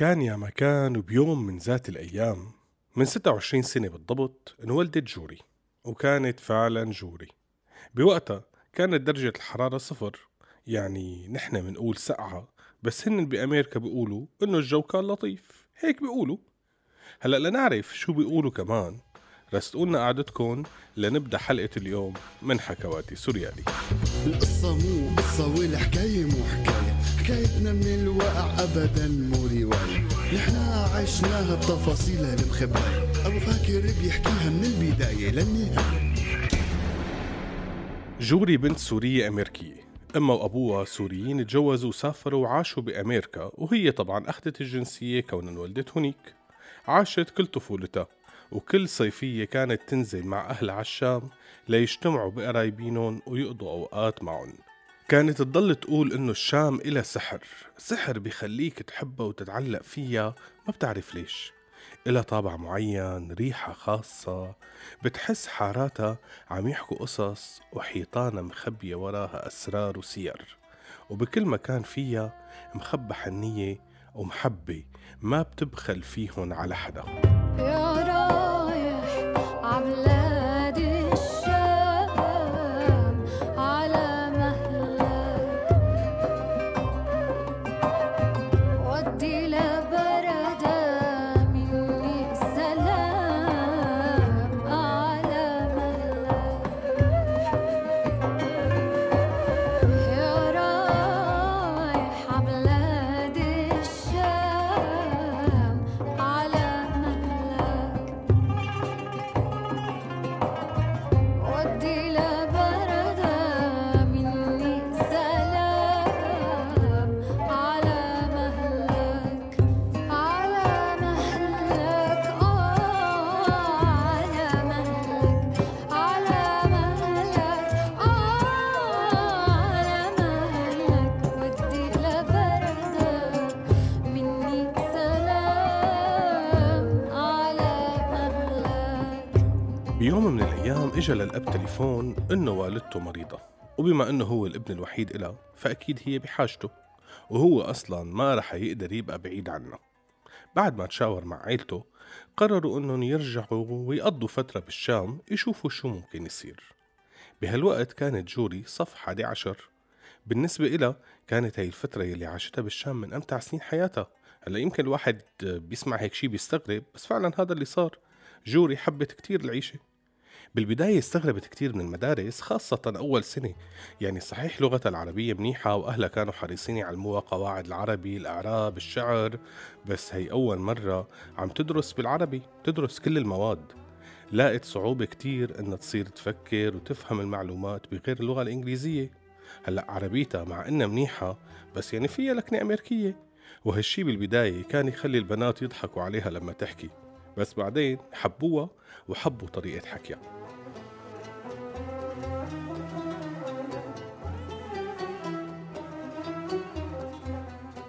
كان يا مكان وبيوم من ذات الأيام. من 26 سنة بالضبط انولدت جوري وكانت فعلا جوري. بوقتها كانت درجة الحرارة صفر يعني نحن بنقول سقعة بس هن بأمريكا بيقولوا إنه الجو كان لطيف. هيك بيقولوا. هلأ لنعرف شو بيقولوا كمان رستقولنا قعدتكم لنبدأ حلقة اليوم من حكواتي سوريالي. القصة مو قصة والحكاية مو حكاية. حكايتنا من الواقع أبدا مو رواية نحنا عشناها بتفاصيلها المخبأة أبو فاكر بيحكيها من البداية للنهاية. جوري بنت سورية أمريكية. أما وأبوها سوريين تجوزوا وسافروا وعاشوا بأمريكا وهي طبعا أخذت الجنسية كون انولدت هنيك. عاشت كل طفولتها وكل صيفية كانت تنزل مع أهلها على الشام ليجتمعوا بقرايبينهم ويقضوا أوقات معهم. كانت تضل تقول إنه الشام إلها سحر. سحر بيخليك تحبها وتتعلق فيها ما بتعرف ليش. إلها طابع معين ريحة خاصة بتحس حاراتها عم يحكوا قصص وحيطانها مخبية وراها أسرار وسير. وبكل مكان فيها مخبى حنية ومحبة ما بتبخل فيهن على حدا. يا رايح عبلاد بيوم من الأيام إجا للأب تليفون إنه والدته مريضة. وبما إنه هو الابن الوحيد إلها فأكيد هي بحاجته. وهو أصلا ما رح يقدر يبقى بعيد عنها بعد ما تشاور مع عيلته قرروا إنهم يرجعوا ويقضوا فترة بالشام يشوفوا شو ممكن يصير. بهالوقت كانت جوري صف 11 بالنسبة إلها كانت هاي الفترة يلي عاشتها بالشام من أمتع سنين حياتها. هلأ يمكن الواحد بيسمع هيك شي بيستغرب بس فعلا هذا اللي صار. جوري حبت كتير العيشة. بالبداية استغربت كتير من المدارس خاصة أول سنة. يعني صحيح لغتها العربية منيحة وأهلها كانوا حريصين يعلموها قواعد العربي الإعراب الشعر. بس هي أول مرة عم تدرس بالعربي تدرس كل المواد. لاقت صعوبة كتير إنها تصير تفكر وتفهم المعلومات بغير اللغة الإنجليزية. هلأ عربيتها مع إنها منيحة بس يعني فيها لكنة أمريكية. وهالشي بالبداية كان يخلي البنات يضحكوا عليها لما تحكي. بس بعدين حبوها وحبوا طريقة حكيها.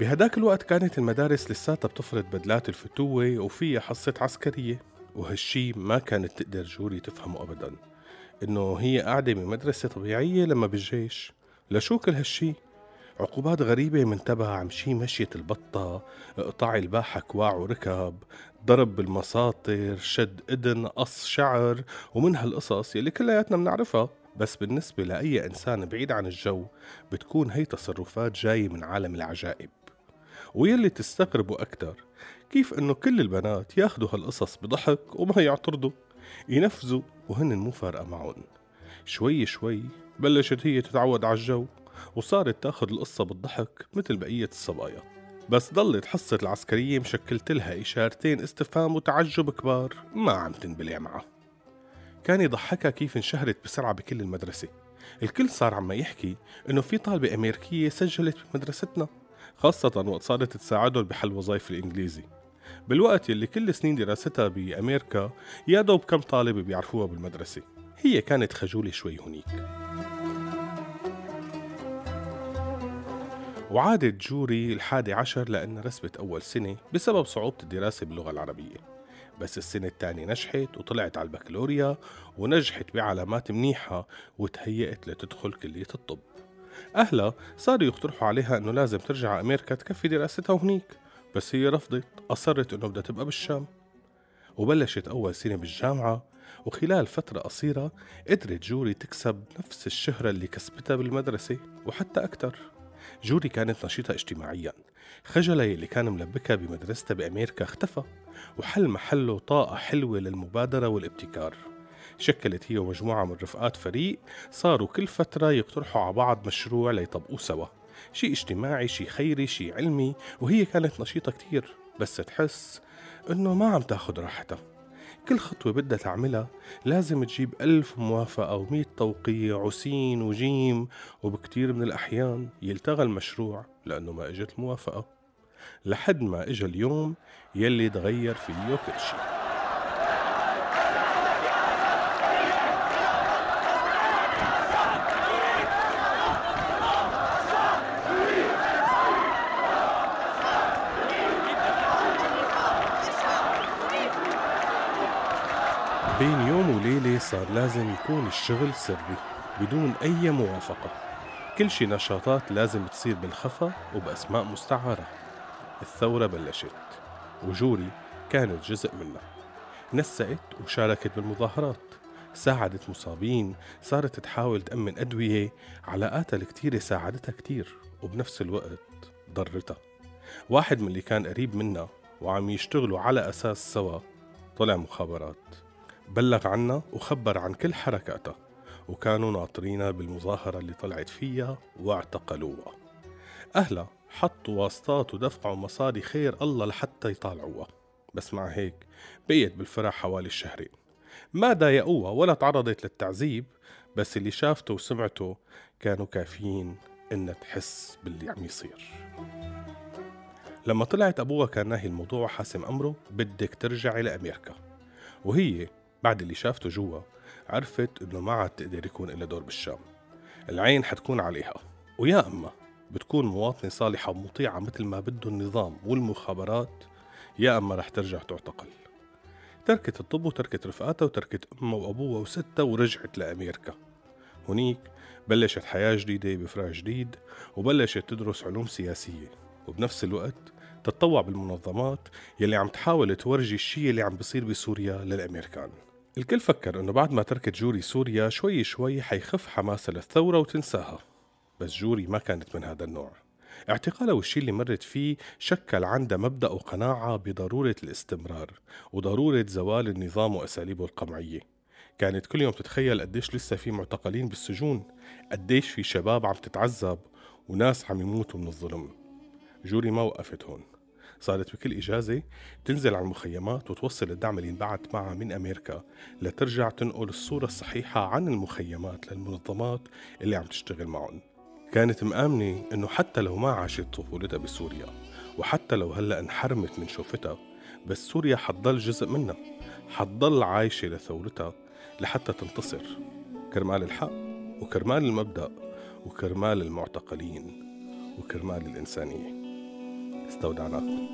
بهداك الوقت كانت المدارس لساتها بتفرض بدلات الفتوة وفيها حصة عسكرية وهالشي ما كانت تقدر جوري تفهمه أبدا إنه هي قاعدة بمدرسة طبيعية لما بالجيش لشو كل هالشي عقوبات غريبة من تبع عم شي مشية البطة قطاع الباحة كواع وركب ضرب بالمساطر شد إذن قص شعر ومن هالقصص يلي كلياتنا بنعرفها. بس بالنسبة لأي إنسان بعيد عن الجو بتكون هي تصرفات جاية من عالم العجائب. ويلي تستغربوا أكتر كيف إنه كل البنات ياخدوا هالقصص بضحك وما يعترضوا ينفذوا وهن مو فارقة معهم. شوي شوي بلشت هي تتعود على الجو وصارت تاخد القصة بالضحك مثل بقية الصبايا. بس ضلت حصة العسكرية مشكلت لها إشارتين استفهام وتعجب كبار ما عم تنبلع معها كان يضحكها كيف انشهرت بسرعة بكل المدرسة. الكل صار عم يحكي إنه في طالبة أمريكية سجلت بمدرستنا. خاصة وقت صارت تساعدهم بحل وظائف الإنجليزي. بالوقت يلي كل سنين دراستها بأمريكا يا دوب كم طالبة بيعرفوها بالمدرسة. هي كانت خجولة شوي هنيك وعادت جوري الحادي عشر لأنها رسبت أول سنة بسبب صعوبة الدراسة باللغة العربية. بس السنة الثانية نجحت وطلعت على البكالوريا ونجحت بعلامات منيحة وتهيأت لتدخل كلية الطب. أهلها صاروا يقترحوا عليها أنه لازم ترجع أمريكا تكفي دراستها هنيك بس هي رفضت أصرت إنه بدها تبقى بالشام. وبلشت أول سنة بالجامعة وخلال فترة قصيرة قدرت جوري تكسب نفس الشهرة اللي كسبتها بالمدرسة وحتى أكثر جوري كانت نشيطة اجتماعيا. خجلها اللي كان ملبكها بمدرستها بأمريكا اختفى وحل محله طاقة حلوة للمبادرة والابتكار. شكلت هي ومجموعة من رفقات فريق صاروا كل فترة يقترحوا على بعض مشروع ليطبقوه سوا. شيء اجتماعي شيء خيري شيء علمي وهي كانت نشيطة كتير. بس تحس إنه ما عم تاخد راحتها. كل خطوة بدها تعملها لازم تجيب ألف موافقة ومية توقيع وسين وجيم. وبكتير من الأحيان يلتغى المشروع لأنه ما إجت الموافقة لحد ما إجا اليوم يلي تغير فيه كل شيء. صار لازم يكون الشغل سري بدون أي موافقة. كل شي نشاطات لازم تصير بالخفا وبأسماء مستعارة. الثورة بلشت وجوري كانت جزء منها. نسقت وشاركت بالمظاهرات ساعدت مصابين صارت تحاول تأمن أدوية علاقاتها الكتيرة ساعدتها كتير وبنفس الوقت ضرتها. واحد من اللي كان قريب منها وعم يشتغلوا على أساس سوا طلع مخابرات. بلغ عنا وخبر عن كل حركاتها وكانوا ناطرينها بالمظاهرة اللي طلعت فيها واعتقلوها. أهلها حطوا واسطات ودفعوا مصاري خير الله لحتى يطالعوها. بس مع هيك بقيت بالفرح حوالي الشهرين. ما ضايقوها ولا تعرضت للتعذيب بس اللي شافته وسمعته كانوا كافيين إنها تحس باللي عم يصير. لما طلعت أبوها كان ناهي الموضوع وحاسم أمره بدك ترجعي لأمريكا. وهي بعد اللي شافته جوا عرفت إنه ما عاد تقدر يكون إلها دور بالشام. العين حتكون عليها. ويا أما بتكون مواطنة صالحة ومطيعة مثل ما بده النظام والمخابرات يا أما رح ترجع تعتقل. تركت الطب وتركت رفقاتها وتركت أمها وأبوها وستها ورجعت لأمريكا هنيك بلشت حياة جديدة بفراق جديد وبلشت تدرس علوم سياسية. وبنفس الوقت تتطوع بالمنظمات يلي عم تحاول تورجي الشيء اللي عم بيصير بسوريا للأمريكان الكل فكر إنه بعد ما تركت جوري سوريا شوي شوي حيخف حماسها للثورة وتنساها. بس جوري ما كانت من هذا النوع. اعتقالها والشي اللي مرت فيه شكل عندها مبدأ وقناعة بضرورة الاستمرار وضرورة زوال النظام وأساليبه القمعية. كانت كل يوم تتخيل قديش لسه في معتقلين بالسجون قديش في شباب عم تتعذب وناس عم يموتوا من الظلم. جوري ما وقفت هون. صارت بكل إجازة تنزل على المخيمات وتوصل الدعم اللي انبعت معها من أمريكا لترجع تنقل الصورة الصحيحة عن المخيمات للمنظمات اللي عم تشتغل معهم. كانت مآمنة إنه حتى لو ما عاشت طفولتها بسوريا وحتى لو هلأ انحرمت من شوفتها بس سوريا حتضل جزء منها حتضل عايشة لثورتها لحتى تنتصر. كرمال الحق وكرمال المبدأ وكرمال المعتقلين وكرمال الإنسانية. استودعناكم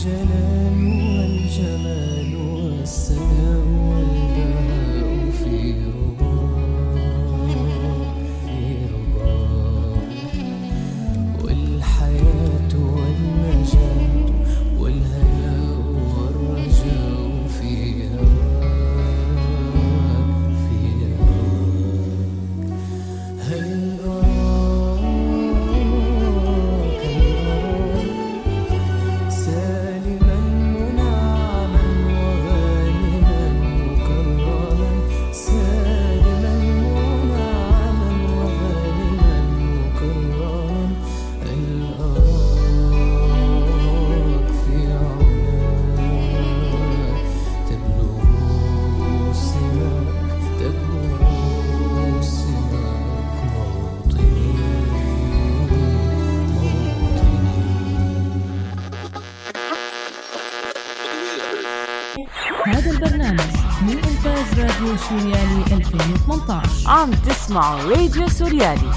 الجلال والجمال والسناء راديو سوريالي 2018 عم تسمعوا راديو سوريالي.